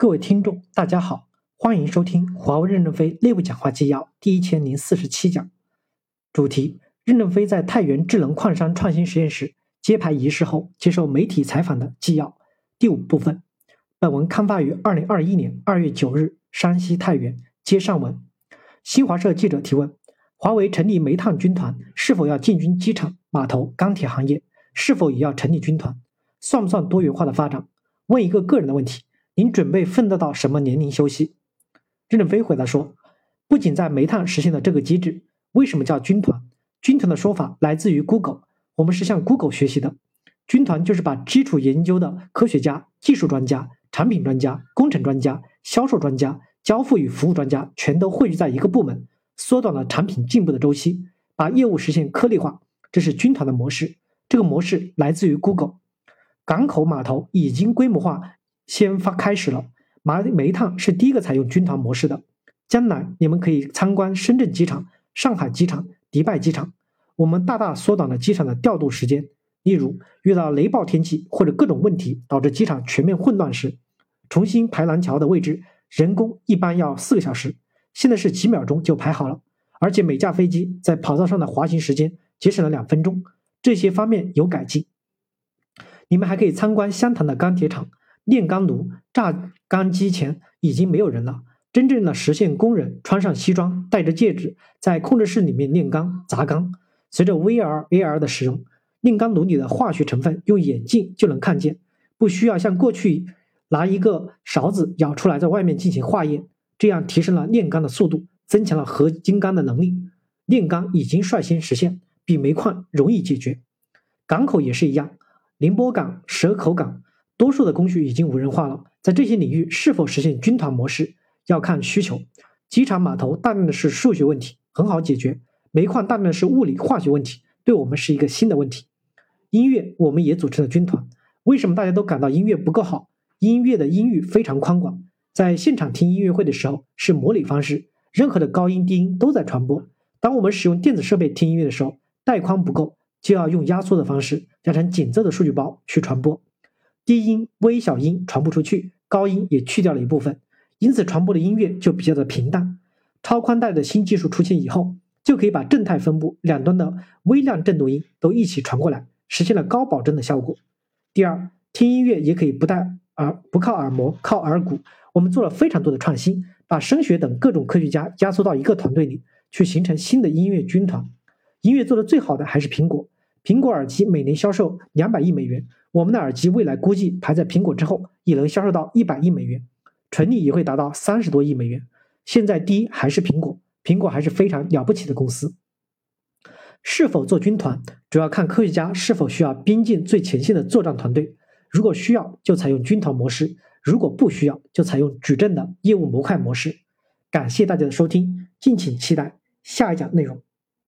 各位听众，大家好，欢迎收听华为任正非内部讲话纪要第一千零四十七讲，主题：任正非在太原智能矿山创新实验室揭牌仪式后接受媒体采访的纪要。第五部分，本文刊发于二零二一年二月九日，山西太原。接上文，新华社记者提问：华为成立煤炭军团，是否要进军机场、码头、钢铁行业？是否也要成立军团？算不算多元化的发展？问一个个人的问题。您准备奋斗到什么年龄休息？任正非回答说：“不仅在煤炭实现了这个机制，为什么叫军团？军团的说法来自于 Google，我们是向 Google 学习的。军团就是把基础研究的科学家、技术专家、产品专家、工程专家、销售专家、交付与服务专家全都汇聚在一个部门，缩短了产品进步的周期，把业务实现颗粒化。这是军团的模式。这个模式来自于 Google。港口码头已经规模化。”先发开始了，煤煤炭是第一个采用军团模式的。将来你们可以参观深圳机场、上海机场、迪拜机场，我们大大缩短了机场的调度时间。例如遇到雷暴天气或者各种问题导致机场全面混乱时，重新排廊桥的位置，人工一般要四个小时，现在是几秒钟就排好了。而且每架飞机在跑道上的滑行时间节省了两分钟，这些方面有改进。你们还可以参观湘潭的钢铁厂。炼钢炉、榨钢机前已经没有人了，真正的实现工人穿上西装、戴着戒指，在控制室里面炼钢、砸钢。随着 VR、AR 的使用，炼钢炉里的化学成分用眼镜就能看见，不需要像过去拿一个勺子舀出来，在外面进行化验。这样提升了炼钢的速度，增强了合金钢的能力。炼钢已经率先实现，比煤矿容易解决。港口也是一样，宁波港、蛇口港。多数的工序已经无人化了，在这些领域是否实现军团模式，要看需求。机场码头大量的是数学问题，很好解决；煤矿大量的是物理化学问题，对我们是一个新的问题。音乐我们也组成了军团，为什么大家都感到音乐不够好？音乐的音域非常宽广，在现场听音乐会的时候是模拟方式，任何的高音低音都在传播。当我们使用电子设备听音乐的时候，带宽不够，就要用压缩的方式，压成紧凑的数据包去传播。低音、微小音传不出去，高音也去掉了一部分，因此传播的音乐就比较的平淡。超宽带的新技术出现以后，就可以把正态分布两端的微量振动音都一起传过来，实现了高保真的效果。第二，听音乐也可以不带耳，不靠耳膜，靠耳骨。我们做了非常多的创新，把声学等各种科学家压缩到一个团队里，去形成新的音乐军团。音乐做的最好的还是苹果，苹果耳机每年销售两百亿美元。我们的耳机未来估计排在苹果之后，也能销售到一百亿美元，纯利也会达到三十多亿美元。现在第一还是苹果，苹果还是非常了不起的公司。是否做军团，主要看科学家是否需要边境最前线的作战团队。如果需要，就采用军团模式；如果不需要，就采用矩阵的业务模块模式。感谢大家的收听，敬请期待下一讲内容。